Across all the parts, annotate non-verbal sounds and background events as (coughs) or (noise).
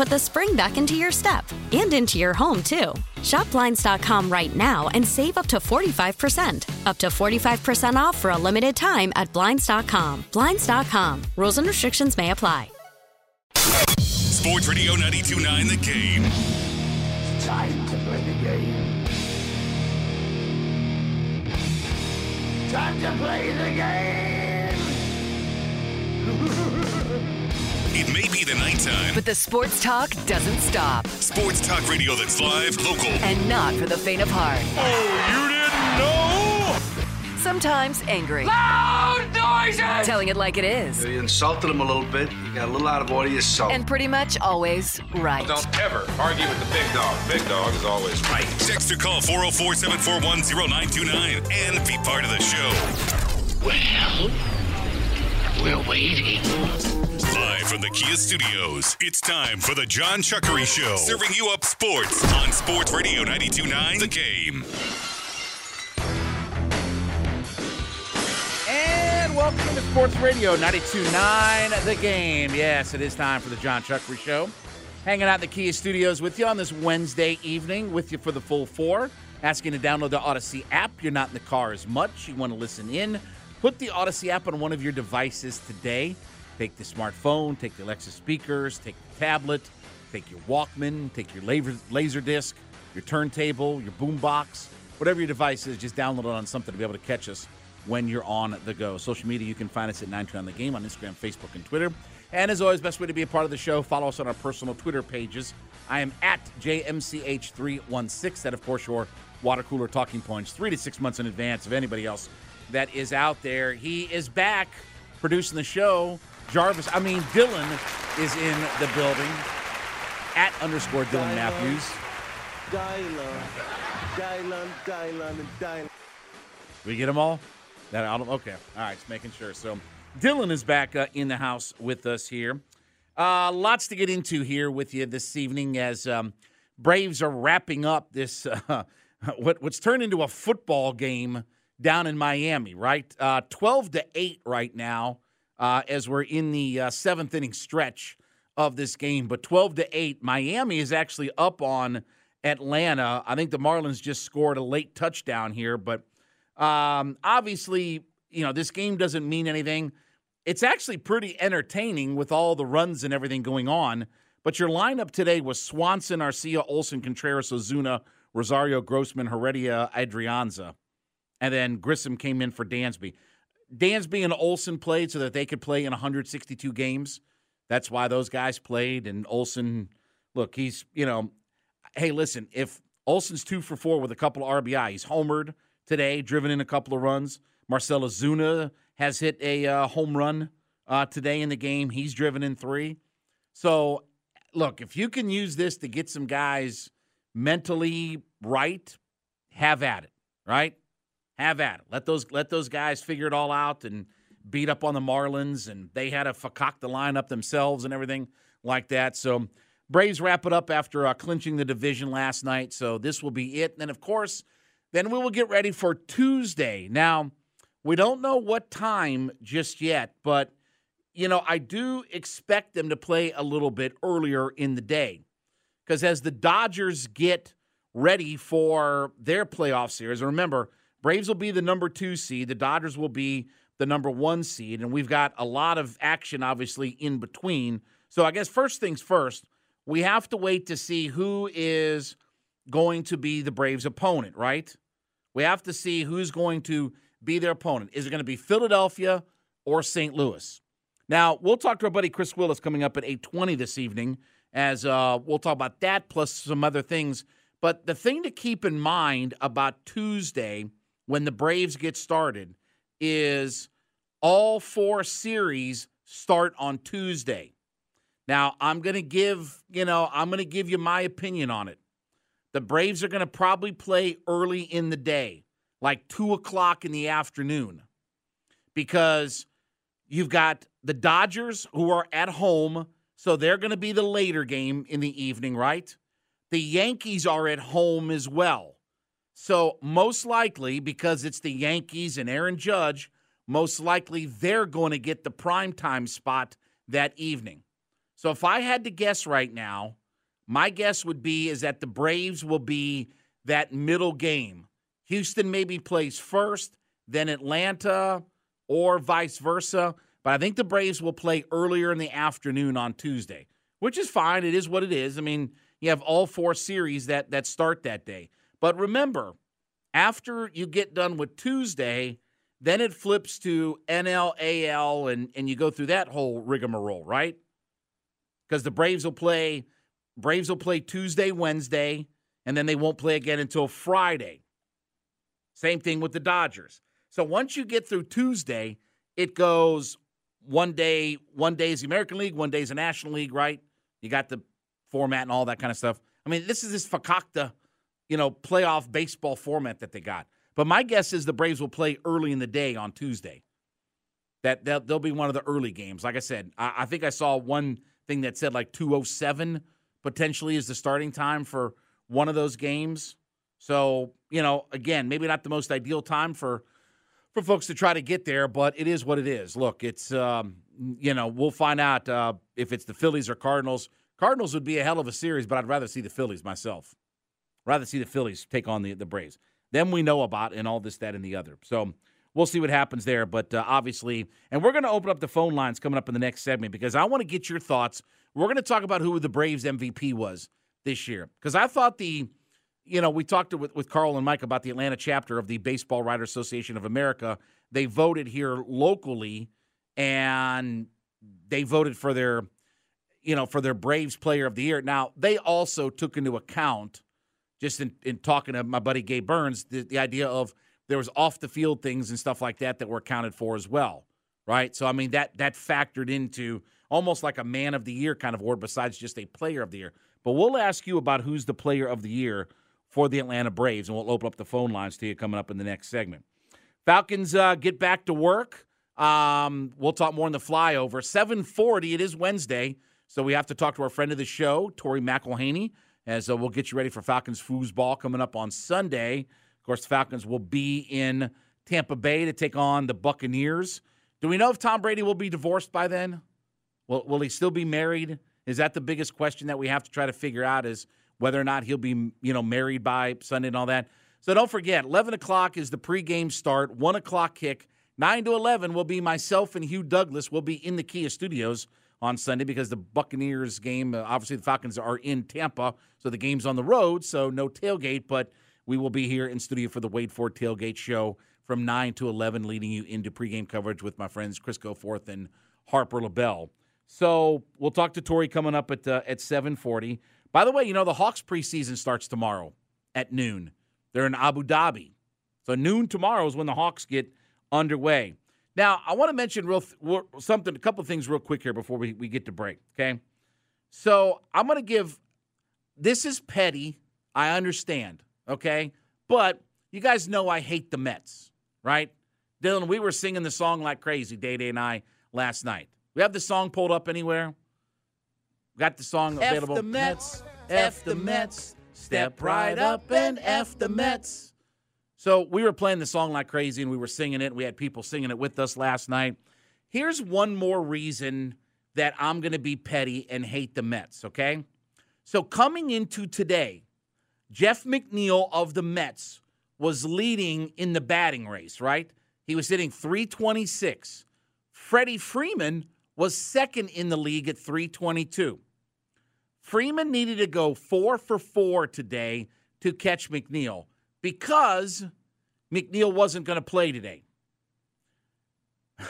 put the spring back into your step and into your home, too. Shop Blinds.com right now and save up to 45%. Up to 45% off for a limited time at Blinds.com. Blinds.com. Rules and restrictions may apply. Sports Radio 929 The Game. Time to play the game. Time to play the game. (laughs) It may be the nighttime. But the sports talk doesn't stop. Sports talk radio that's live, local, and not for the faint of heart. Oh, you didn't know? Sometimes angry. Loud noises! Telling it like it is. You insulted him a little bit. You got a little out of order yourself. And pretty much always right. Don't ever argue with the big dog. Big dog is always right. Text or call 404 741 0929 and be part of the show. Well, we're waiting. Live from the Kia Studios, it's time for the John Chuckery Show. Serving you up sports on Sports Radio 929 The Game. And welcome to Sports Radio 92.9 The Game. Yes, it is time for the John Chuckery Show. Hanging out the Kia Studios with you on this Wednesday evening, with you for the full four. Asking to download the Audacy app. You're not in the car as much. You want to listen in. Put the Audacy app on one of your devices today. Take the smartphone, take the Alexa speakers, take the tablet, take your Walkman, take your laser, laser disc, your turntable, your boombox, whatever your device is, just download it on something to be able to catch us when you're on the go. Social media, you can find us at 9 on the game on Instagram, Facebook, and Twitter. And as always, best way to be a part of the show, follow us on our personal Twitter pages. I am at JMCH316. That, of course, your water cooler talking points three to six months in advance of anybody else that is out there. He is back producing the show. Jarvis, I mean, Dylan is in the building at underscore Dylan Matthews. Dylan, Dylan, Dylan, and Dylan. We get them all? That out okay. All right, just making sure. So Dylan is back uh, in the house with us here. Uh, lots to get into here with you this evening as um, Braves are wrapping up this (laughs) uh, what, what's turned into a football game down in Miami. Right, uh, twelve to eight right now uh, as we're in the uh, seventh inning stretch of this game. But twelve to eight, Miami is actually up on Atlanta. I think the Marlins just scored a late touchdown here, but um, obviously, you know, this game doesn't mean anything. It's actually pretty entertaining with all the runs and everything going on. But your lineup today was Swanson, Arcia, Olson, Contreras, Ozuna, Rosario, Grossman, Heredia, Adrianza. And then Grissom came in for Dansby. Dansby and Olson played so that they could play in 162 games. That's why those guys played. And Olson, look, he's, you know, hey, listen, if Olson's two for four with a couple of RBI, he's homered today, driven in a couple of runs. Marcell Ozuna has hit a uh, home run uh, today in the game. He's driven in three. So, look, if you can use this to get some guys mentally right, have at it, right? Have at it. Let those let those guys figure it all out and beat up on the Marlins, and they had to concoct the lineup themselves and everything like that. So, Braves wrap it up after uh, clinching the division last night. So this will be it. And then, of course, then we will get ready for Tuesday. Now, we don't know what time just yet, but you know, I do expect them to play a little bit earlier in the day because as the Dodgers get ready for their playoff series, remember, Braves will be the number two seed, the Dodgers will be the number one seed, and we've got a lot of action, obviously, in between. So I guess first things first, we have to wait to see who is going to be the Braves' opponent, right? We have to see who's going to be their opponent. Is it going to be Philadelphia or St. Louis? Now, we'll talk to our buddy Chris Willis coming up at 8:20 this evening as uh, we'll talk about that plus some other things. But the thing to keep in mind about Tuesday when the Braves get started is all four series start on Tuesday. Now, I'm going to give, you know, I'm going to give you my opinion on it. The Braves are going to probably play early in the day, like two o'clock in the afternoon, because you've got the Dodgers who are at home, so they're going to be the later game in the evening, right? The Yankees are at home as well. So, most likely, because it's the Yankees and Aaron Judge, most likely they're going to get the primetime spot that evening. So, if I had to guess right now, my guess would be is that the Braves will be that middle game. Houston maybe plays first, then Atlanta, or vice versa. But I think the Braves will play earlier in the afternoon on Tuesday, which is fine. It is what it is. I mean, you have all four series that that start that day. But remember, after you get done with Tuesday, then it flips to NL, AL, and, and you go through that whole rigmarole, right? Because the Braves will play Braves will play Tuesday, Wednesday, and then they won't play again until Friday. Same thing with the Dodgers. So once you get through Tuesday, it goes one day, one day is the American League, one day is the National League, right? You got the format and all that kind of stuff. I mean, this is this fakakta you know, playoff baseball format that they got. But my guess is the Braves will play early in the day on Tuesday. That they'll, they'll be one of the early games. Like I said, I, I think I saw one thing that said like 207 potentially is the starting time for one of those games. So, you know, again, maybe not the most ideal time for for folks to try to get there, but it is what it is. Look, it's um, you know, we'll find out uh, if it's the Phillies or Cardinals. Cardinals would be a hell of a series, but I'd rather see the Phillies myself rather see the Phillies take on the, the Braves. Them we know about and all this, that, and the other. So we'll see what happens there. But uh, obviously, and we're going to open up the phone lines coming up in the next segment because I want to get your thoughts. We're going to talk about who the Braves MVP was this year because I thought the, you know, we talked with, with Carl and Mike about the Atlanta chapter of the Baseball Writers Association of America. They voted here locally and they voted for their, you know, for their Braves Player of the Year. Now, they also took into account just in, in talking to my buddy Gabe Burns, the, the idea of there was off the field things and stuff like that that were accounted for as well, right? So I mean that that factored into almost like a man of the year kind of award besides just a player of the year. But we'll ask you about who's the player of the year for the Atlanta Braves, and we'll open up the phone lines to you coming up in the next segment. Falcons uh, get back to work. Um, we'll talk more in the flyover. 740, it is Wednesday, so we have to talk to our friend of the show, Tori McElhaney as uh, we'll get you ready for Falcons foosball coming up on Sunday. Of course, the Falcons will be in Tampa Bay to take on the Buccaneers. Do we know if Tom Brady will be divorced by then? Will, will he still be married? Is that the biggest question that we have to try to figure out is whether or not he'll be, you know, married by Sunday and all that. So don't forget, 11 o'clock is the pregame start, 1 o'clock kick. 9 to 11 will be myself and Hugh Douglas. will be in the Kia studios on Sunday because the Buccaneers game, uh, obviously the Falcons are in Tampa, so the game's on the road, so no tailgate, but we will be here in studio for the Wade Ford Tailgate Show from 9 to 11, leading you into pregame coverage with my friends Chris Goforth and Harper LaBelle. So we'll talk to Tori coming up at uh, at 7:40. By the way, you know the Hawks preseason starts tomorrow at noon. They're in Abu Dhabi, so noon tomorrow is when the Hawks get underway. Now, I want to mention real th- something, a couple of things real quick here before we, we get to break, okay? So I'm going to give this is petty. I understand, okay? But you guys know I hate the Mets, right? Dylan, we were singing the song like crazy, Day Day and I, last night. We have the song pulled up anywhere? Got the song available. F the Mets, F the Mets, step right up and F the Mets. So we were playing the song like crazy and we were singing it. We had people singing it with us last night. here's one more reason that I'm going to be petty and hate the Mets, okay? So coming into today, Jeff McNeil of the Mets was leading in the batting race, right? He was hitting 326. Freddie Freeman was second in the league at 322. Freeman needed to go four for four today to catch McNeil because McNeil wasn't going to play today.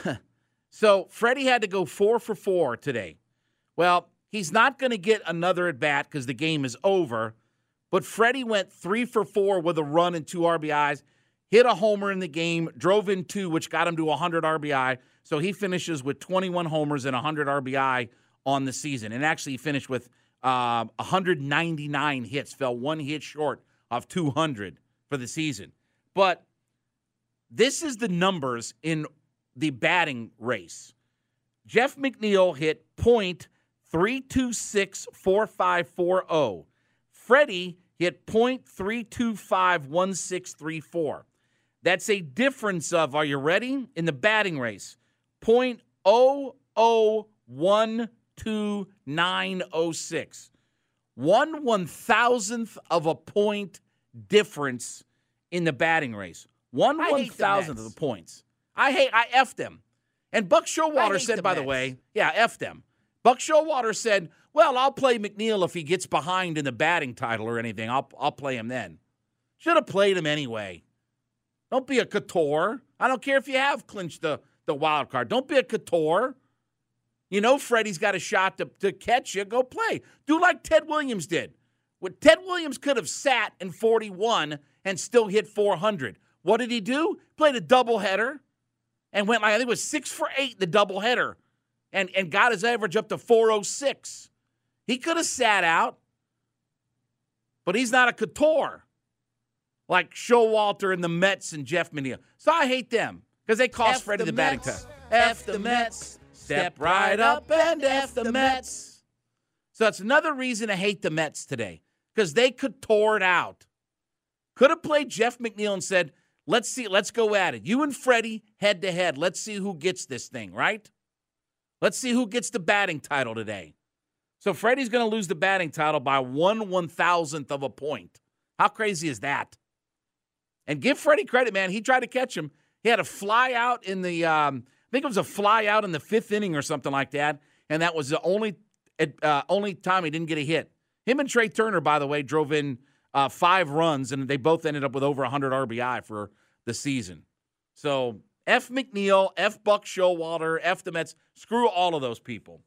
(laughs) so Freddie had to go four for four today. Well, he's not going to get another at bat because the game is over. But Freddie went three for four with a run and two RBIs, hit a homer in the game, drove in two, which got him to 100 RBI. So he finishes with 21 homers and 100 RBI on the season. And actually, he finished with uh, 199 hits, fell one hit short of 200 for the season. But this is the numbers in the batting race. Jeff McNeil hit .3264540. Freddie hit .3251634. That's a difference of, are you ready? In the batting race, .0012906. One one thousandth of a point difference in the batting race. One one thousandth of the points. I hate. I f them. And Buck Showalter said, the by Mets. the way, yeah, f them. Buck Showalter said, "Well, I'll play McNeil if he gets behind in the batting title or anything. I'll I'll play him then. Should have played him anyway. Don't be a Couture. I don't care if you have clinched the the wild card. Don't be a Couture. You know Freddie's got a shot to, to catch you. Go play. Do like Ted Williams did. What Ted Williams could have sat in 41 and still hit 400. What did he do? Played a doubleheader and went like I think it was six for eight the doubleheader, and and got his average up to 406. He could have sat out, but he's not a couture like Showalter and the Mets and Jeff McNeil. So I hate them because they cost F Freddie the, the batting test. F the Mets. Step right up and F the Mets. So that's another reason to hate the Mets today because they could tore it out. Could have played Jeff McNeil and said, let's see, let's go at it. You and Freddie head to head. Let's see who gets this thing, right? Let's see who gets the batting title today. So Freddie's going to lose the batting title by one one thousandth of a point. How crazy is that? And give Freddie credit, man. He tried to catch him. He had a fly out in the, um, I think it was a fly out in the fifth inning or something like that, and that was the only uh, only time he didn't get a hit. Him and Trea Turner, by the way, drove in uh, five runs, and they both ended up with over 100 RBI for the season. So F. McNeil, F. Buck Showalter, F. the Mets. Screw all of those people.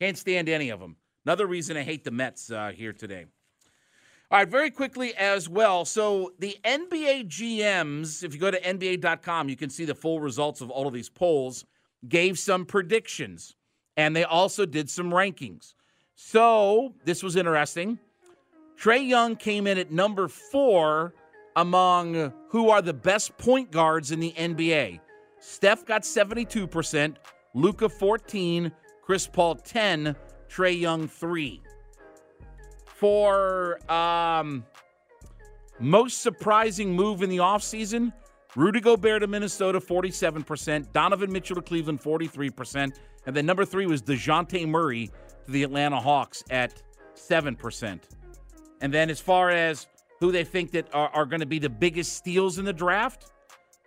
Can't stand any of them. Another reason I hate the Mets uh, here today. All right, very quickly as well. So the NBA GMs, if you go to NBA.com, you can see the full results of all of these polls, gave some predictions, and they also did some rankings. So this was interesting. Trae Young came in at number four among who are the best point guards in the NBA. Steph got 72%, Luka 14, Chris Paul 10, Trae Young 3. For um, most surprising move in the offseason, Rudy Gobert to Minnesota, 47%. Donovan Mitchell to Cleveland, 43%. And then number three was Dejounte Murray to the Atlanta Hawks at 7%. And then as far as who they think that are, are going to be the biggest steals in the draft,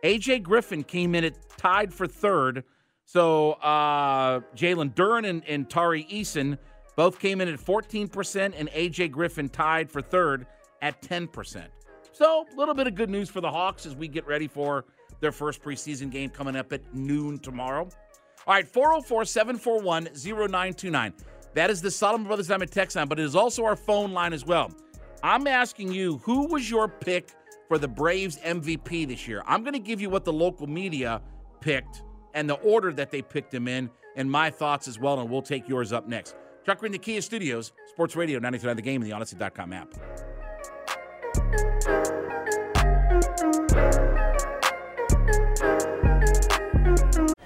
AJ Griffin came in at tied for third. So uh, Jalen Duren and, and Tari Eason both came in at 14%, and AJ Griffin tied for third at 10%. So a little bit of good news for the Hawks as we get ready for their first preseason game coming up at noon tomorrow. All right, 404 741 0929. That is the Solomon Brothers Diamond text line, but it is also our phone line as well. I'm asking you, who was your pick for the Braves MVP this year? I'm going to give you what the local media picked and the order that they picked him in, and my thoughts as well, and we'll take yours up next. Chuck in the Kia Studios, Sports Radio 93 The Game, and the Audacy.com app.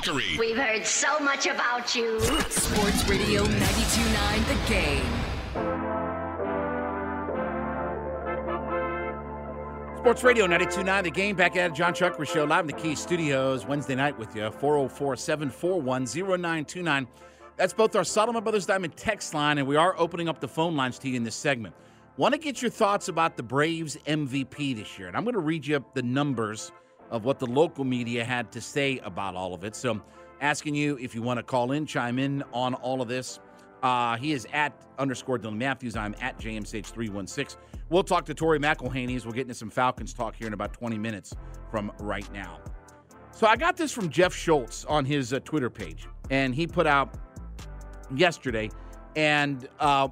Back to more John Chuckery. We've heard so much about you. Sports Radio 92.9 The Game. Sports Radio 92.9 The Game back at John Chuckery Show live in the Kia Studios Wednesday night with you. 404 741 0929. That's both our Solomon Brothers Diamond text line, and we are opening up the phone lines to you in this segment. Want to get your thoughts about the Braves MVP this year. And I'm going to read you up the numbers of what the local media had to say about all of it. So, asking you if you want to call in, chime in on all of this. Uh, he is at underscore Dylan Matthews. I'm at JMSH316. We'll talk to Tori McElhaney as we'll get into some Falcons talk here in about 20 minutes from right now. So I got this from Jeff Schultz on his uh, Twitter page, and he put out yesterday, and uh,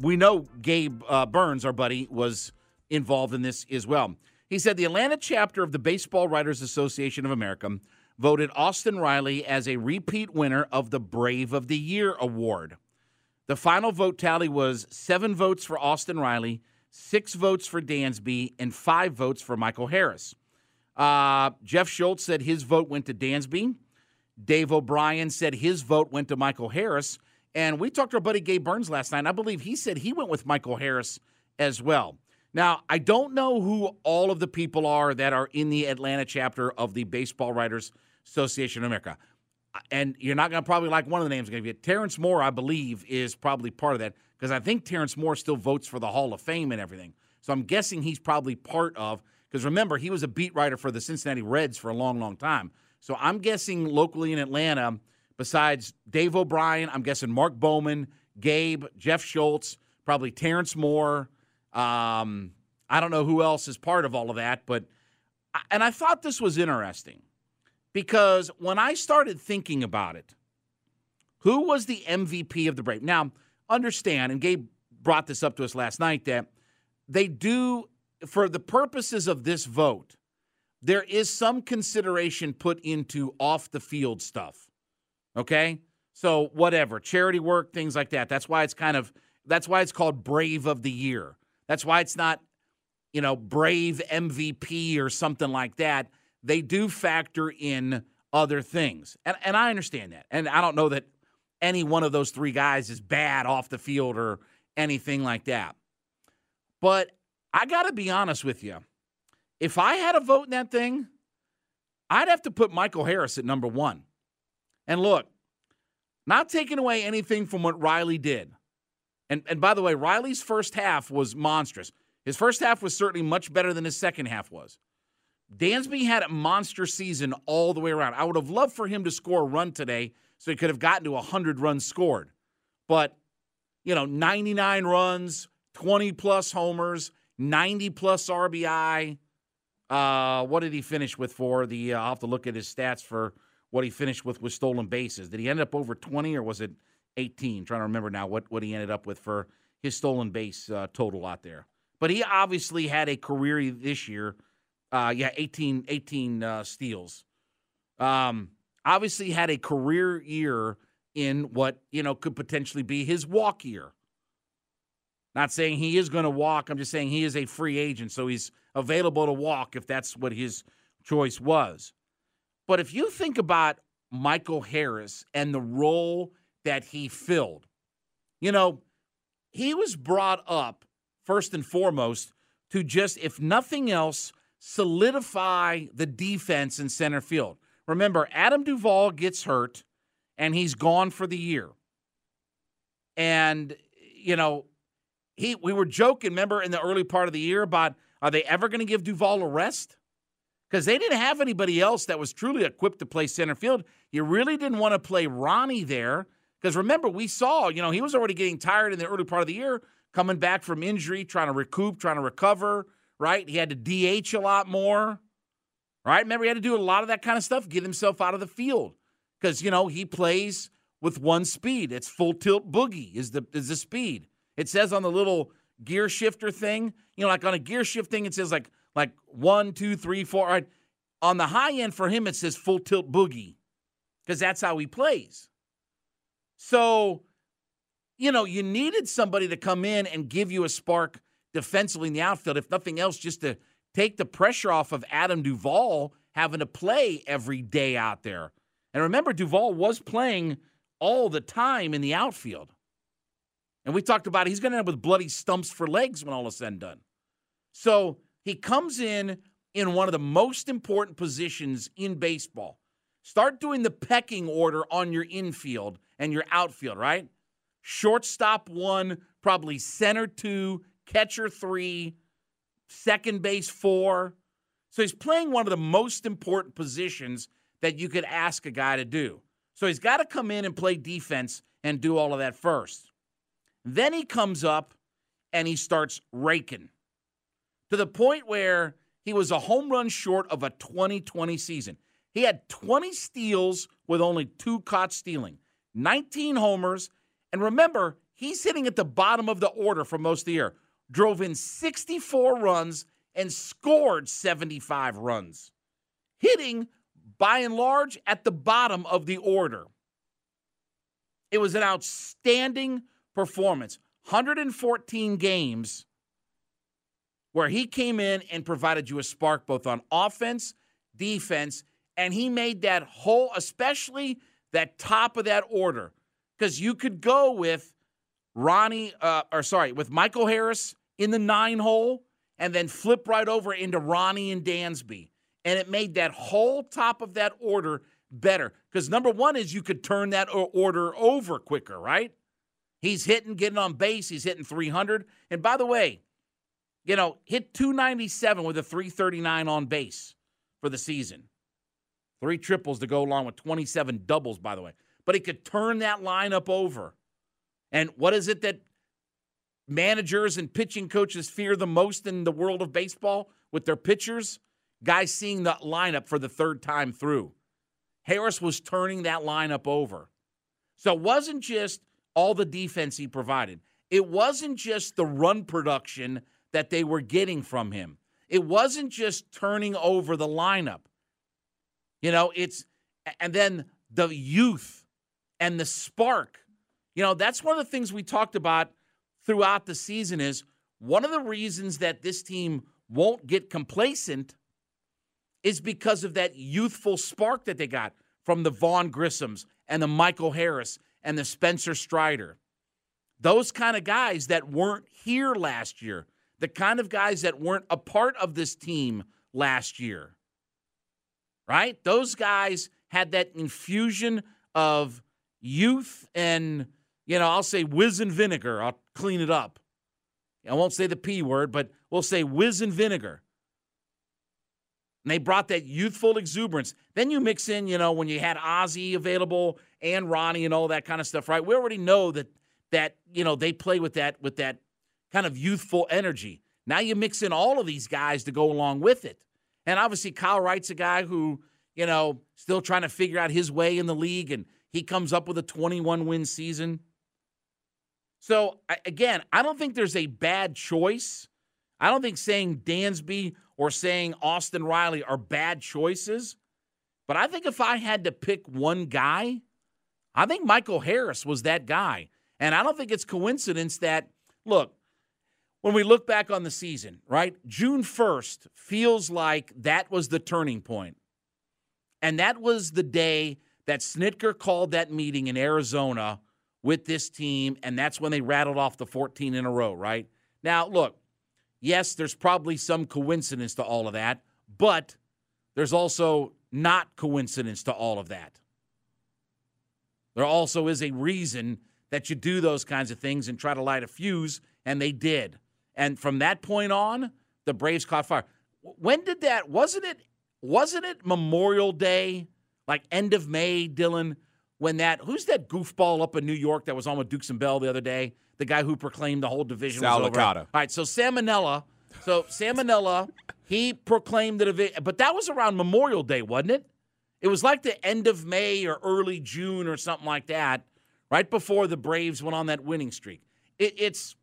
we know Gabe uh, Burns, our buddy, was involved in this as well. He said the Atlanta chapter of the Baseball Writers Association of America voted Austin Riley as a repeat winner of the Brave of the Year award. The final vote tally was seven votes for Austin Riley, six votes for Dansby, and five votes for Michael Harris. Uh, Jeff Schultz said his vote went to Dansby. Dave O'Brien said his vote went to Michael Harris. And we talked to our buddy Gabe Burns last night. I believe he said he went with Michael Harris as well. Now, I don't know who all of the people are that are in the Atlanta chapter of the Baseball Writers Association of America. And you're not going to probably like one of the names I'm going to you. Terrence Moore, I believe, is probably part of that because I think Terrence Moore still votes for the Hall of Fame and everything. So I'm guessing he's probably part of, because remember, he was a beat writer for the Cincinnati Reds for a long, long time. So I'm guessing locally in Atlanta, besides Dave O'Brien, I'm guessing Mark Bowman, Gabe, Jeff Schultz, probably Terrence Moore. Um, I don't know who else is part of all of that, but and I thought this was interesting because when I started thinking about it, who was the MVP of the break? Now, understand, and Gabe brought this up to us last night that they do, for the purposes of this vote, there is some consideration put into off the field stuff. Okay? So, whatever, charity work, things like that. That's why it's kind of, that's why it's called Brave of the Year. That's why it's not, you know, Brave MVP or something like that. They do factor in other things. And, and I understand that. And I don't know that any one of those three guys is bad off the field or anything like that. But I got to be honest with you. If I had a vote in that thing, I'd have to put Michael Harris at number one. And look, not taking away anything from what Riley did. And, and by the way, Riley's first half was monstrous. His first half was certainly much better than his second half was. Dansby had a monster season all the way around. I would have loved for him to score a run today so he could have gotten to 100 runs scored. But, you know, 99 runs, 20 plus homers, 90 plus RBI. Uh, what did he finish with for the? Uh, I'll have to look at his stats for what he finished with with stolen bases. Did he end up over 20 or was it 18? trying to remember now what, what he ended up with for his stolen base uh, total out there. But he obviously had a career this year. Uh, yeah, 18, 18 uh, steals. Um, obviously had a career year in what you know could potentially be his walk year. Not saying he is going to walk. I'm just saying he is a free agent, so he's available to walk if that's what his choice was. But if you think about Michael Harris and the role that he filled, you know, he was brought up first and foremost to just, if nothing else, solidify the defense in center field. Remember, Adam Duvall gets hurt and he's gone for the year. And, you know, he we were joking, remember, in the early part of the year about are they ever going to give Duvall a rest? because they didn't have anybody else that was truly equipped to play center field. You really didn't want to play Ronnie there because remember, we saw, you know, he was already getting tired in the early part of the year, coming back from injury, trying to recoup, trying to recover, right? He had to DH a lot more, right? Remember, he had to do a lot of that kind of stuff, get himself out of the field because, you know, he plays with one speed. It's full tilt boogie is the is the speed. It says on the little gear shifter thing, you know, like on a gear shift thing, it says like like one, two, three, four. Right? On the high end for him, it says full tilt boogie because that's how he plays. So, you know, you needed somebody to come in and give you a spark defensively in the outfield, if nothing else, just to take the pressure off of Adam Duvall having to play every day out there. And remember, Duvall was playing all the time in the outfield. And we talked about he's going to end up with bloody stumps for legs when all is said and done. So he comes in in one of the most important positions in baseball. Start doing the pecking order on your infield and your outfield, right? Shortstop one, probably center two, catcher three, second base four. So he's playing one of the most important positions that you could ask a guy to do. So he's got to come in and play defense and do all of that first. Then he comes up and he starts raking to the point where he was a home run short of a 2020 season. He had 20 steals with only two caught stealing, 19 homers. And remember, he's hitting at the bottom of the order for most of the year. Drove in 64 runs and scored 75 runs. Hitting, by and large, at the bottom of the order. It was an outstanding performance. 114 games where he came in and provided you a spark both on offense, defense, and he made that whole, especially that top of that order, because you could go with Ronnie, uh, or sorry, with Michael Harris in the nine hole, and then flip right over into Ronnie and Dansby. And it made that whole top of that order better. Because number one is you could turn that order over quicker, right? He's hitting, getting on base. He's hitting 300. And by the way, you know, hit 297 with a 339 on base for the season. Three triples to go along with 27 doubles, by the way. But he could turn that lineup over. And what is it that managers and pitching coaches fear the most in the world of baseball with their pitchers? Guys seeing the lineup for the third time through. Harris was turning that lineup over. So it wasn't just all the defense he provided, it wasn't just the run production that they were getting from him. It wasn't just turning over the lineup. You know, it's, and then the youth and the spark. You know, that's one of the things we talked about throughout the season is one of the reasons that this team won't get complacent is because of that youthful spark that they got from the Vaughn Grissoms and the Michael Harris and the Spencer Strider. Those kind of guys that weren't here last year, the kind of guys that weren't a part of this team last year. Right? Those guys had that infusion of youth and, you know, I'll say whiz and vinegar. I'll clean it up. I won't say the P word, but we'll say whiz and vinegar. And they brought that youthful exuberance. Then you mix in, you know, when you had Ozzy available and Ronnie and all that kind of stuff, right? We already know that that, you know, they play with that with that kind of youthful energy. Now you mix in all of these guys to go along with it. And obviously, Kyle Wright's a guy who, you know, still trying to figure out his way in the league, and he comes up with a 21 win season. So, again, I don't think there's a bad choice. I don't think saying Dansby or saying Austin Riley are bad choices. But I think if I had to pick one guy, I think Michael Harris was that guy. And I don't think it's coincidence that, look, when we look back on the season, right? June 1st feels like that was the turning point. And that was the day that Snitker called that meeting in Arizona with this team. And that's when they rattled off the 14 in a row, right? Now, look, yes, there's probably some coincidence to all of that, but there's also not coincidence to all of that. There also is a reason that you do those kinds of things and try to light a fuse, and they did. And from that point on, the Braves caught fire. When did that? Wasn't it? Wasn't it Memorial Day, like end of May, Dylan? When that? Who's that goofball up in New York that was on with Dukes and Bell the other day? The guy who proclaimed the whole division Sal was over. Licata. All right, so Salmonella. So Salmonella, he proclaimed the division, but that was around Memorial Day, wasn't it? It was like the end of May or early June or something like that, right before the Braves went on that winning streak. It, it's,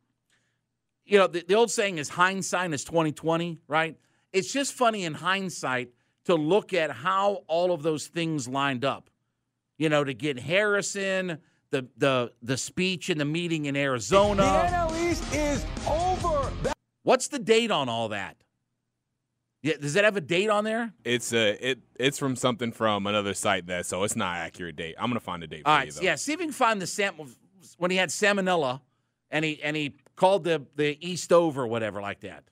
you know, the, the old saying is hindsight is twenty twenty, right? It's just funny in hindsight to look at how all of those things lined up. You know, to get Harrison, the the the speech in the meeting in Arizona. The NL East is over. What's the date on all that? Yeah, does that have a date on there? It's a it it's from something from another site that so it's not accurate date. I'm gonna find a date for All you though. yeah. See if you can find the sample when he had salmonella, and he and he called the the East over, whatever, like that.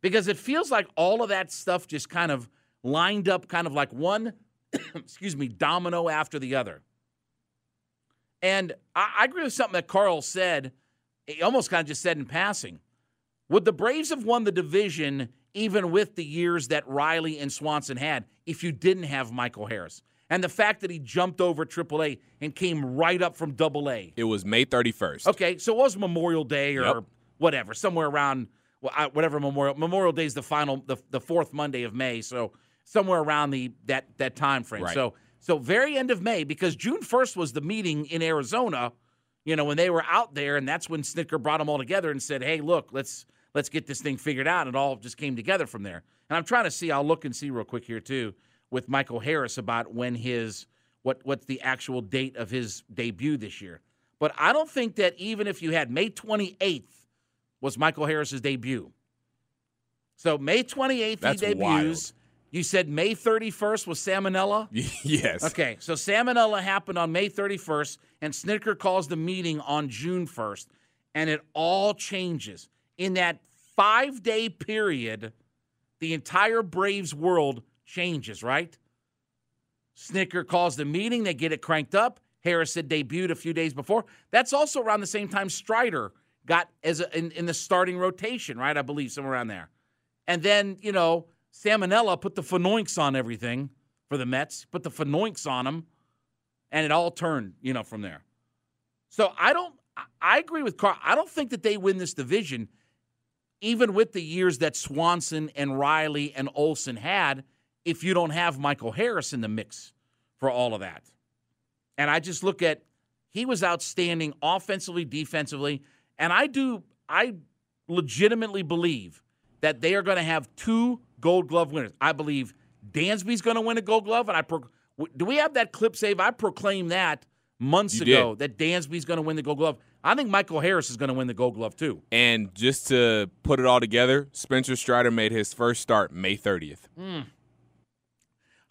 Because it feels like all of that stuff just kind of lined up, kind of like one, (coughs) excuse me, domino after the other. And I, I agree with something that Carl said. He almost kind of just said in passing. Would the Braves have won the division even with the years that Riley and Swanson had if you didn't have Michael Harris? And the fact that he jumped over AAA and came right up from Double A. It was May 31st. Okay, so it was Memorial Day or Yep. whatever, somewhere around whatever Memorial Memorial Day is the final, the, the fourth Monday of May, so somewhere around the that that time frame. Right. So so very end of May because June first was the meeting in Arizona. You know when they were out there, and that's when Snitker brought them all together and said, "Hey, look, let's let's get this thing figured out." And it all just came together from there. And I'm trying to see. I'll look and see real quick here too with Michael Harris about when his what what's the actual date of his debut this year. But I don't think that even if you had May 28th was Michael Harris's debut. So May 28th That's he debuts. wild. You said May 31st was Salmonella? (laughs) yes. Okay, so Salmonella happened on May 31st, and Snitker calls the meeting on June 1st, and it all changes. In that five day period, the entire Braves world changes, right? Snitker calls the meeting, they get it cranked up. Harris had debuted a few days before. That's also around the same time Strider got as a, in, in the starting rotation, right? I believe somewhere around there. And then, you know, Salmonella put the fanoinks on everything for the Mets, put the fanoinks on them, and it all turned, you know, from there. So I don't, I agree with Carl. I don't think that they win this division, even with the years that Swanson and Riley and Olson had, if you don't have Michael Harris in the mix for all of that. And I just look at, he was outstanding offensively, defensively. And I do, I legitimately believe that they are going to have two gold glove winners. I believe Dansby's going to win a gold glove. And I, pro- do we have that clip save? I proclaimed that months You ago that Dansby's going to win the gold glove. I think Michael Harris is going to win the gold glove too. And just to put it all together, Spencer Strider made his first start May 30th. Mm.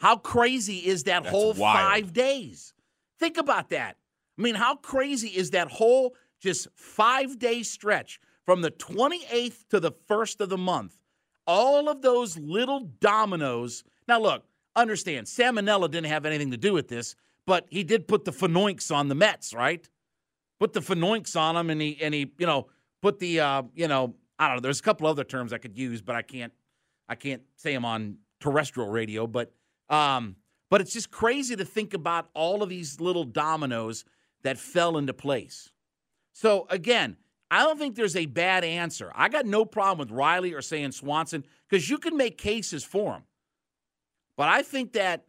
How crazy is that That's whole wild. five days? Think about that. I mean, how crazy is that whole just five day stretch from the 28th to the 1st of the month? All of those little dominoes. Now, look, understand, Salmonella didn't have anything to do with this, but he did put the fanoinks on the Mets, right? Put the fanoinks on them, and he, and he, you know, put the, uh, you know, I don't know. There's a couple other terms I could use, but I can't, I can't say them on terrestrial radio. But, um, but it's just crazy to think about all of these little dominoes that fell into place. So again, I don't think there's a bad answer. I got no problem with Riley or saying Swanson because you can make cases for him. But I think that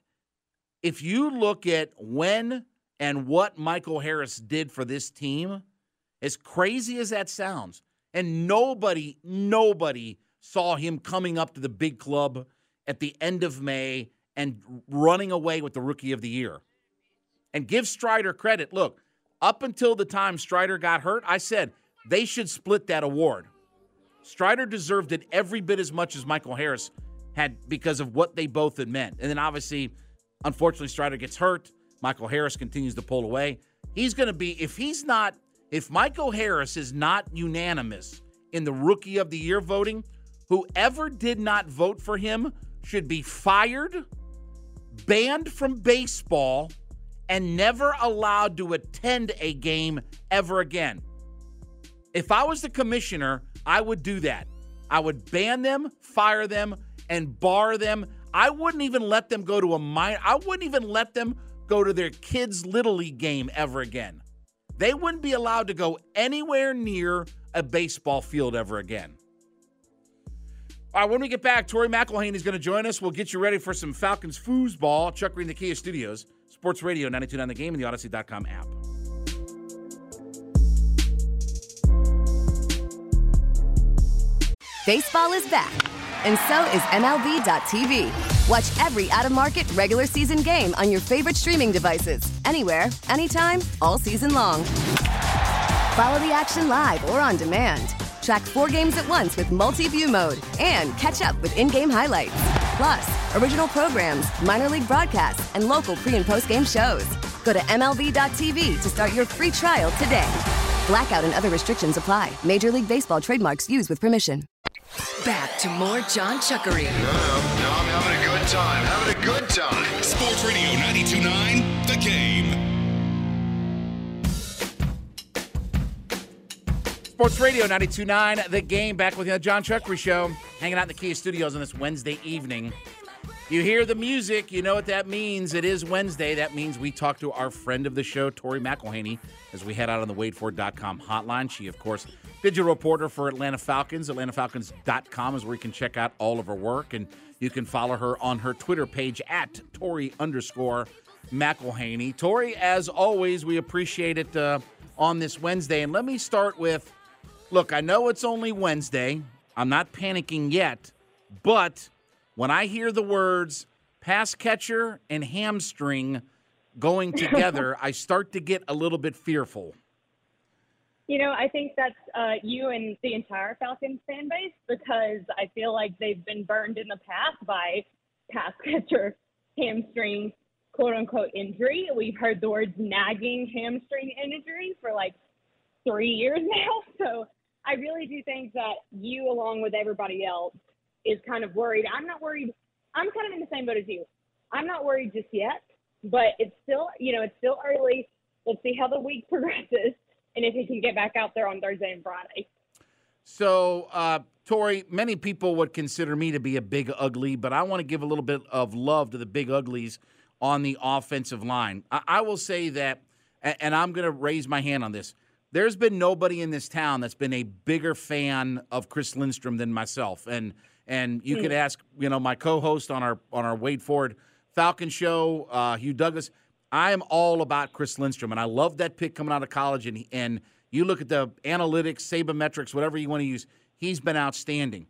if you look at when and what Michael Harris did for this team, as crazy as that sounds, and nobody, nobody saw him coming up to the big club at the end of May and running away with the rookie of the year. And give Strider credit. Look, up until the time Strider got hurt, I said they should split that award. Strider deserved it every bit as much as Michael Harris had because of what they both had meant. And then obviously, unfortunately, Strider gets hurt. Michael Harris continues to pull away. He's going to be, if he's not, if Michael Harris is not unanimous in the rookie of the year voting, whoever did not vote for him should be fired, banned from baseball, and never allowed to attend a game ever again. If I was the commissioner, I would do that. I would ban them, fire them, and bar them. I wouldn't even let them go to a minor. I wouldn't even let them go to their kids' little league game ever again. They wouldn't be allowed to go anywhere near a baseball field ever again. All right, when we get back, Tori McElhaney is going to join us. We'll get you ready for some Falcons foosball. Chuck Green, the Kia Studios, Sports Radio 929 The Game, and the Audacy.com app. Baseball is back, and so is MLB.tv. Watch every out of market regular season game on your favorite streaming devices, anywhere, anytime, all season long. Follow the action live or on demand. Track four games at once with multi view mode and catch up with in game highlights. Plus, original programs, minor league broadcasts, and local pre and post game shows. Go to MLB.tv to start your free trial today. Blackout and other restrictions apply. Major League Baseball trademarks used with permission. Back to more John Chuckery. No, no, I'm having a good time. Having a good time. Sports Radio 929, The Game. Sports Radio 929, The Game. Back with the John Chuckery Show. Hanging out in the Kia Studios on this Wednesday evening. You hear the music, you know what that means. It is Wednesday. That means we talk to our friend of the show, Tori McElhaney, as we head out on the WadeFord.com hotline. She, of course, digital reporter for Atlanta Falcons. AtlantaFalcons.com is where you can check out all of her work, and you can follow her on her Twitter page at Tori underscore McElhaney. Tori, as always, we appreciate it uh, on this Wednesday. And let me start with look, I know it's only Wednesday. I'm not panicking yet, but when I hear the words pass catcher and hamstring going (laughs) together, I start to get a little bit fearful. You know, I think that's uh, you and the entire Falcons fan base because I feel like they've been burned in the past by pass (laughs) catcher hamstring quote unquote injury. We've heard the words nagging hamstring injury for like three years (laughs) now. So I really do think that you, along with everybody else, is kind of worried. I'm not worried. I'm kind of in the same boat as you. I'm not worried just yet, but it's still, you know, it's still early. Let's see how the week (laughs) progresses and if he can get back out there on Thursday and Friday. So, uh, Tori, many people would consider me to be a big ugly, but I want to give a little bit of love to the big uglies on the offensive line. I, I will say that, and I'm going to raise my hand on this. There's been nobody in this town that's been a bigger fan of Chris Lindstrom than myself, and and you could ask, you know, my co-host on our on our Wade Ford Falcon show, uh, Hugh Douglas. I am all about Chris Lindstrom, and I love that pick coming out of college. And and you look at the analytics, sabermetrics, whatever you want to use. He's been outstanding.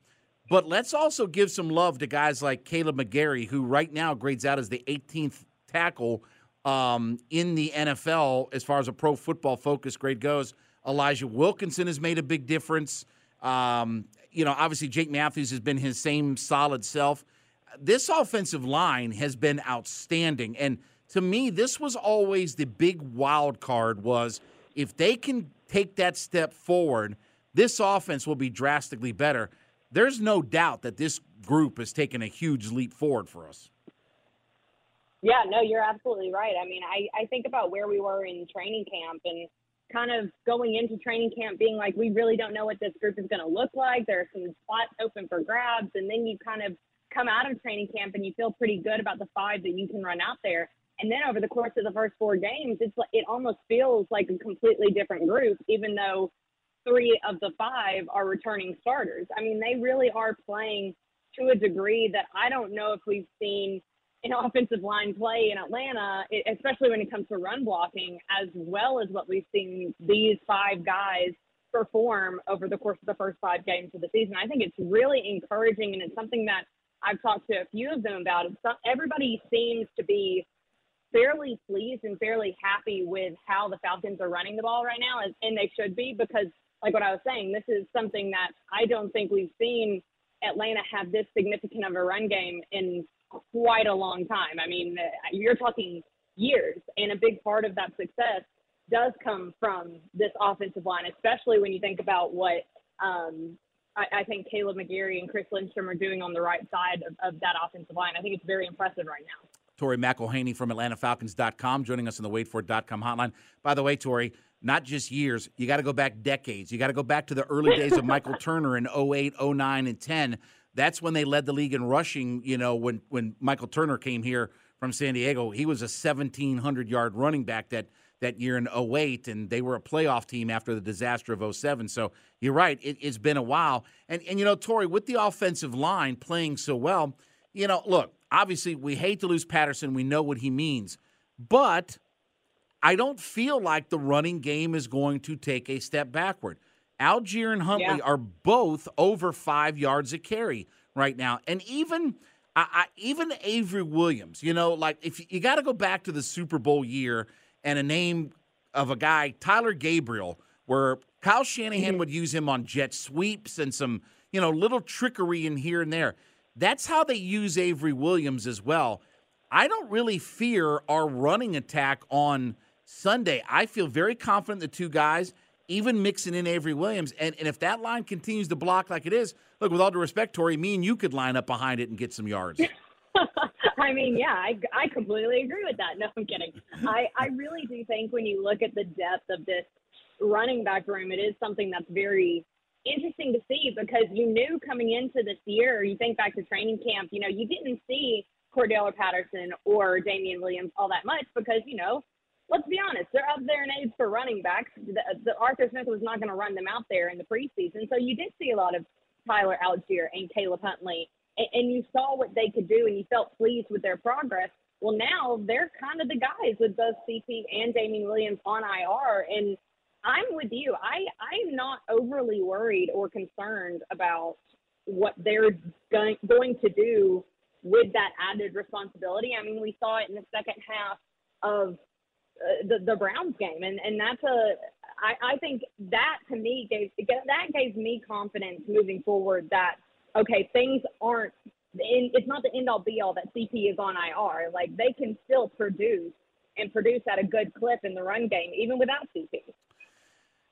But let's also give some love to guys like Kaleb McGary, who right now grades out as the 18th tackle um, in the NFL as far as a pro football focus grade goes. Elijah Wilkinson has made a big difference. Um, you know, obviously Jake Matthews has been his same solid self. This offensive line has been outstanding, and to me, this was always the big wild card. Was if they can take that step forward, this offense will be drastically better. There's no doubt that this group has taken a huge leap forward for us. Yeah, no, you're absolutely right. I mean, I, I think about where we were in training camp and kind of going into training camp being like, we really don't know what this group is going to look like. There are some spots open for grabs. And then you kind of come out of training camp and you feel pretty good about the five that you can run out there. And then over the course of the first four games, it's like, it almost feels like a completely different group, even though three of the five are returning starters. I mean, they really are playing to a degree that I don't know if we've seen (laughs) in offensive line play in Atlanta, especially when it comes to run blocking, as well as what we've seen these five guys perform over the course of the first five games of the season. I think it's really encouraging, and it's something that I've talked to a few of them about. Everybody seems to be fairly pleased and fairly happy with how the Falcons are running the ball right now, and they should be because, like what I was saying, this is something that I don't think we've seen Atlanta have this significant of a run game in quite a long time. I mean, you're talking years, and a big part of that success does come from this offensive line, especially when you think about what um, I, I, think Kaleb McGary and Chris Lindstrom are doing on the right side of, of that offensive line. I think it's very impressive right now. Tori McElhaney from AtlantaFalcons.com joining us on the WadeFord.com hotline. By the way, Tori, not just years, you got to go back decades. You got to go back to the early days of Michael (laughs) Turner in 08, 09, and 10. That's when they led the league in rushing, you know, when, when Michael Turner came here from San Diego. He was a 1,700 yard running back that – that year in 08, and they were a playoff team after the disaster of 07. So you're right, it, has been a while. And, and, you know, Tori, with the offensive line playing so well, you know, look, obviously we hate to lose Patterson. We know what he means. But I don't feel like the running game is going to take a step backward. Allgeier and Huntley yeah. are both over five yards a carry right now. And even. I, I, even Avery Williams, you know, like if you, you got to go back to the Super Bowl year and a name of a guy, Taylor Gabriel, where Kyle Shanahan mm-hmm. would use him on jet sweeps and some, you know, little trickery in here and there. That's how they use Avery Williams as well. I don't really fear our running attack on Sunday. I feel very confident the two guys, even mixing in Avery Williams. And, and if that line continues to block like it is, look, with all due respect, Tori, me and you could line up behind it and get some yards. (laughs) I mean, yeah, I, I completely agree with that. No, I'm kidding. I, I really do think when you look at the depth of this running back room, it is something that's very interesting to see because you knew coming into this year, you think back to training camp, you know, you didn't see Cordarrelle Patterson or Damien Williams all that much because, you know, let's be honest, they're up there in age for running backs. The, the Arthur Smith was not going to run them out there in the preseason. So you did see a lot of Tyler Allgeier and Caleb Huntley and, and you saw what they could do and you felt pleased with their progress. Well, now they're kind of the guys with both CP and Damien Williams on IR. And I'm with you. I, I'm not overly worried or concerned about what they're going, going to do with that added responsibility. I mean, we saw it in the second half of uh, the the Browns game, and and that's a I, I think that to me gave that gave me confidence moving forward that okay, things aren't, in, it's not the end all be all that CP is on IR. Like they can still produce and produce at a good clip in the run game, even without CP.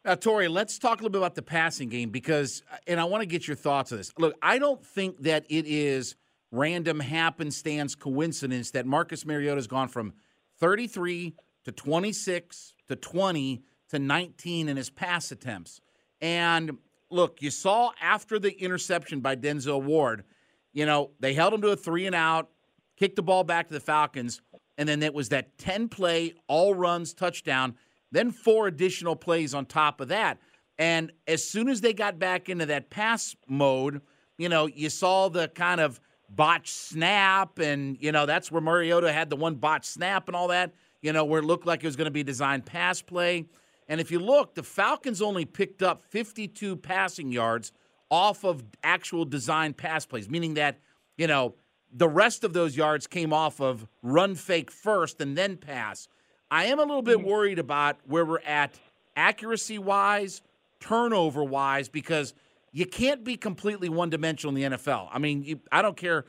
Now, Tori, let's talk a little bit about the passing game because, and I want to get your thoughts on this. Look, I don't think that it is random happenstance coincidence that Marcus Mariota has gone from 33 to 26 to 20 to 19 in his pass attempts. And look, you saw after the interception by Denzel Ward, you know, they held him to a three and out, kicked the ball back to the Falcons, and then it was that 10 play, all runs, touchdown, then four additional plays on top of that. And as soon as they got back into that pass mode, you know, you saw the kind of botch snap, and, you know, that's where Mariota had the one botch snap and all that, you know, where it looked like it was going to be designed pass play. And if you look, the Falcons only picked up 52 passing yards off of actual design pass plays, meaning that, you know, the rest of those yards came off of run fake first and then pass. I am a little bit mm-hmm. worried about where we're at accuracy wise, turnover wise, because you can't be completely one dimensional in the NFL. I mean, you, I don't care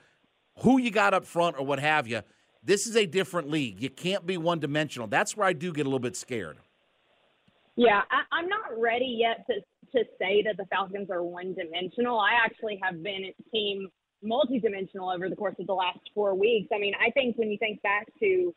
who you got up front or what have you. This is a different league. You can't be one dimensional. That's where I do get a little bit scared. Yeah, I, I'm not ready yet to to say that the Falcons are one dimensional. I actually have been team multidimensional over the course of the last four weeks. I mean, I think when you think back to,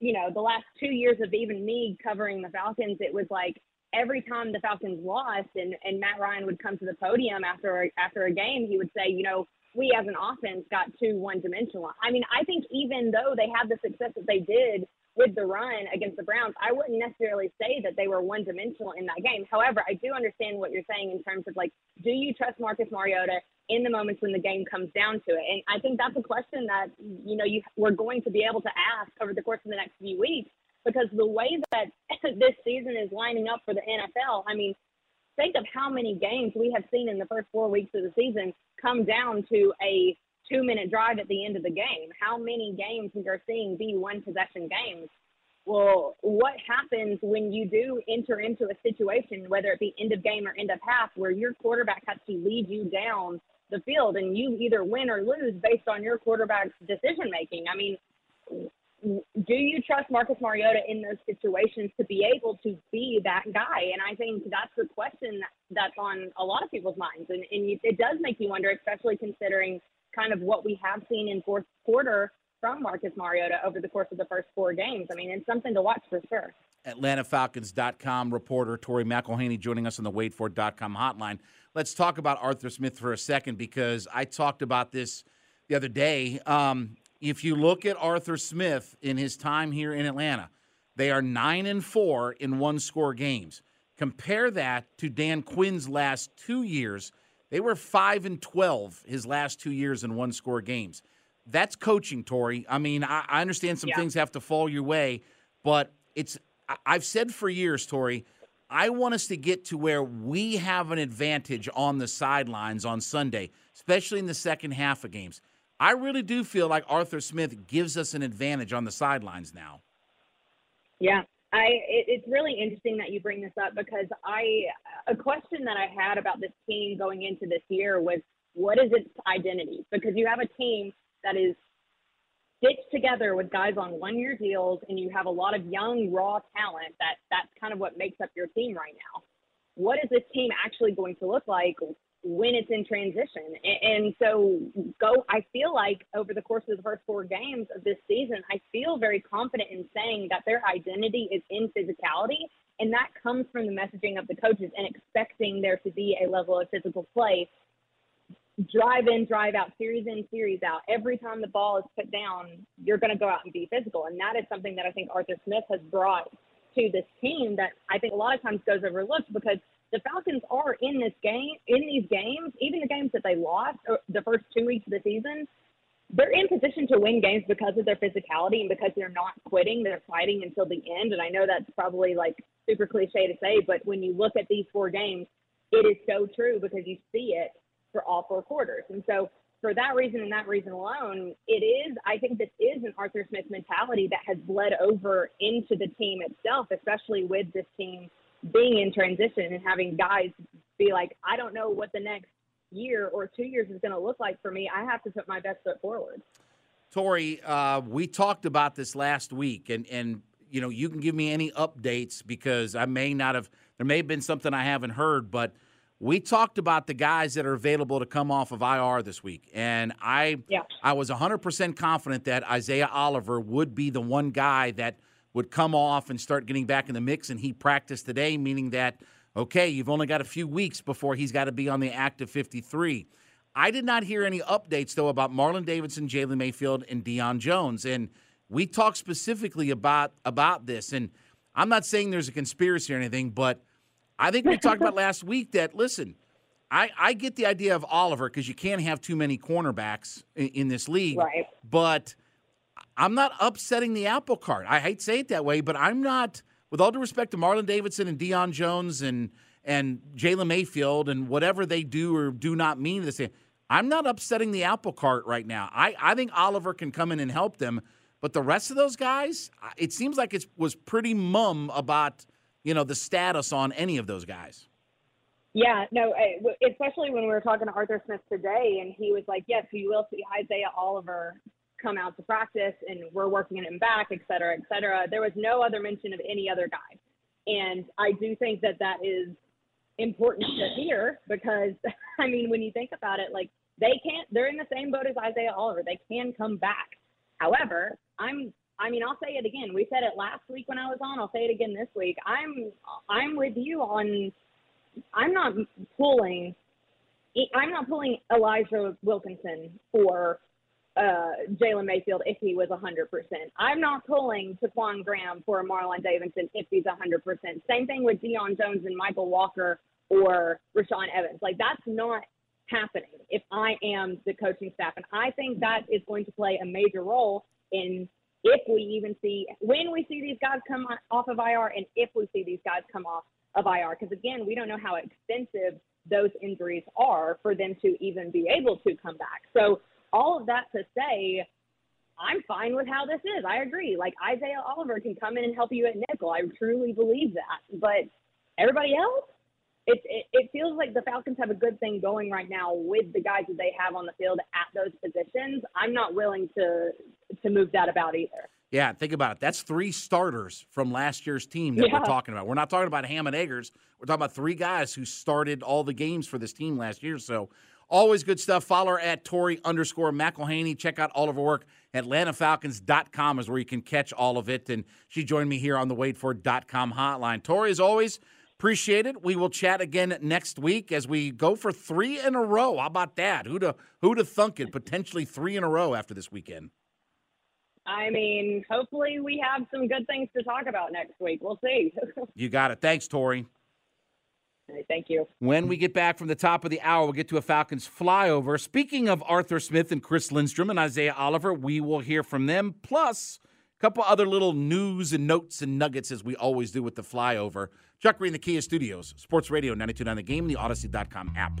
you know, the last two years of even me covering the Falcons, it was like every time the Falcons lost and, and Matt Ryan would come to the podium after after a game, he would say, you know, we as an offense got too one dimensional. I mean, I think even though they had the success that they did with the run against the Browns, I wouldn't necessarily say that they were one dimensional in that game. However, I do understand what you're saying in terms of like, do you trust Marcus Mariota in the moments when the game comes down to it? And I think that's a question that you know you we're going to be able to ask over the course of the next few weeks because the way that (laughs) this season is lining up for the NFL, I mean, think of how many games we have seen in the first four weeks of the season come down to a two minute drive at the end of the game. How many games we are seeing be one possession games? Well, what happens when you do enter into a situation, whether it be end of game or end of half, where your quarterback has to lead you down the field and you either win or lose based on your quarterback's decision making? I mean, do you trust Marcus Mariota in those situations to be able to be that guy? And I think that's the question that's on a lot of people's minds. And, and it does make you wonder, especially considering kind of what we have seen in fourth quarter from Marcus Mariota over the course of the first four games. I mean, it's something to watch for sure. AtlantaFalcons.com reporter Tori McElhaney joining us on the WadeFord.com hotline. Let's talk about Arthur Smith for a second because I talked about this the other day. Um, if you look at Arthur Smith in his time here in Atlanta, they are nine and four in one score games. Compare that to Dan Quinn's last two years they were 5 and 12 his last two years in one score games. That's coaching, Tori. I mean, I, I understand some yeah. things have to fall your way, but it's I've said for years, Tori, I want us to get to where we have an advantage on the sidelines on Sunday, especially in the second half of games. I really do feel like Arthur Smith gives us an advantage on the sidelines now. Yeah, I it, it's really interesting that you bring this up because I a question that I had about this team going into this year was what is its identity? Because you have a team that is stitched together with guys on one year deals and you have a lot of young raw talent that that's kind of what makes up your team right now. What is this team actually going to look like when it's in transition. And so go I feel like over the course of the first four games of this season, I feel very confident in saying that their identity is in physicality and that comes from the messaging of the coaches and expecting there to be a level of physical play drive in, drive out, series in, series out. Every time the ball is put down, you're going to go out and be physical. And that is something that I think Arthur Smith has brought to this team that I think a lot of times goes overlooked because the Falcons are in this game, in these games, even the games that they lost uh, the first two weeks of the season, they're in position to win games because of their physicality and because they're not quitting. They're fighting until the end. And I know that's probably like super cliche to say, but when you look at these four games, it is so true because you see it for all four quarters. And so for that reason and that reason alone, it is, I think this is an Arthur Smith mentality that has bled over into the team itself, especially with this team being in transition and having guys be like, I don't know what the next year or two years is going to look like for me. I have to put my best foot forward. Tori, uh, we talked about this last week, and and you know you can give me any updates because I may not have. There may have been something I haven't heard, but we talked about the guys that are available to come off of IR this week, and I yeah. I was 100% confident that Isaiah Oliver would be the one guy that would come off and start getting back in the mix, and he practiced today, meaning that, okay, you've only got a few weeks before he's got to be on the active 53. I did not hear any updates, though, about Marlon Davidson, Jalen Mayfield, and Deion Jones. And we talked specifically about, about this. And I'm not saying there's a conspiracy or anything, but I think we talked about (laughs) last week that, listen, I, I get the idea of Oliver because you can't have too many cornerbacks in, in this league. Right. But – I'm not upsetting the apple cart. I hate to say it that way, but I'm not. With all due respect to Marlon Davidson and Deion Jones and and Jalen Mayfield and whatever they do or do not mean to say, I'm not upsetting the apple cart right now. I, I think Oliver can come in and help them, but the rest of those guys, it seems like it was pretty mum about you know the status on any of those guys. Yeah, no, especially when we were talking to Arthur Smith today, and he was like, "Yes, we will see Isaiah Oliver come out to practice and we're working him back, et cetera, et cetera. There was no other mention of any other guy. And I do think that that is important to hear because, (laughs) I mean, when you think about it, like they can't, they're in the same boat as Isaiah Oliver. They can come back. However, I'm, I mean, I'll say it again. We said it last week when I was on. I'll say it again this week. I'm, I'm with you on, I'm not pulling, I'm not pulling Elijah Wilkinson for uh, Jalen Mayfield if he was 100%. I'm not pulling Ta'Quon Graham for Marlon Davidson if he's 100%. Same thing with Deion Jones and Michael Walker or Rashaan Evans. Like, that's not happening if I am the coaching staff. And I think that is going to play a major role in if we even see, when we see these guys come off of IR and if we see these guys come off of IR. Because again, we don't know how extensive those injuries are for them to even be able to come back. So, all of that to say, I'm fine with how this is. I agree. Like Isaiah Oliver can come in and help you at nickel. I truly believe that. But everybody else, it, it, it feels like the Falcons have a good thing going right now with the guys that they have on the field at those positions. I'm not willing to to move that about either. Yeah, think about it. That's three starters from last year's team that yeah. we're talking about. We're not talking about Ham and Eggers. We're talking about three guys who started all the games for this team last year. So always good stuff. Follow her at Tori underscore McElhaney. Check out all of her work. AtlantaFalcons.com is where you can catch all of it. And she joined me here on the WadeFord.com hotline. Tori, as always, Appreciate it. We will chat again next week as we go for three in a row. How about that? Who to who to thunk it? Potentially three in a row after this weekend. I mean, hopefully we have some good things to talk about next week. We'll see. (laughs) you got it. Thanks, Tori. Thank you. When we get back from the top of the hour, we'll get to a Falcons flyover. Speaking of Arthur Smith and Chris Lindstrom and Isaiah Oliver, we will hear from them. Plus, a couple other little news and notes and nuggets as we always do with the flyover. Chuck Green, the Kia Studios, Sports Radio 929 The Game, the Audacy.com app.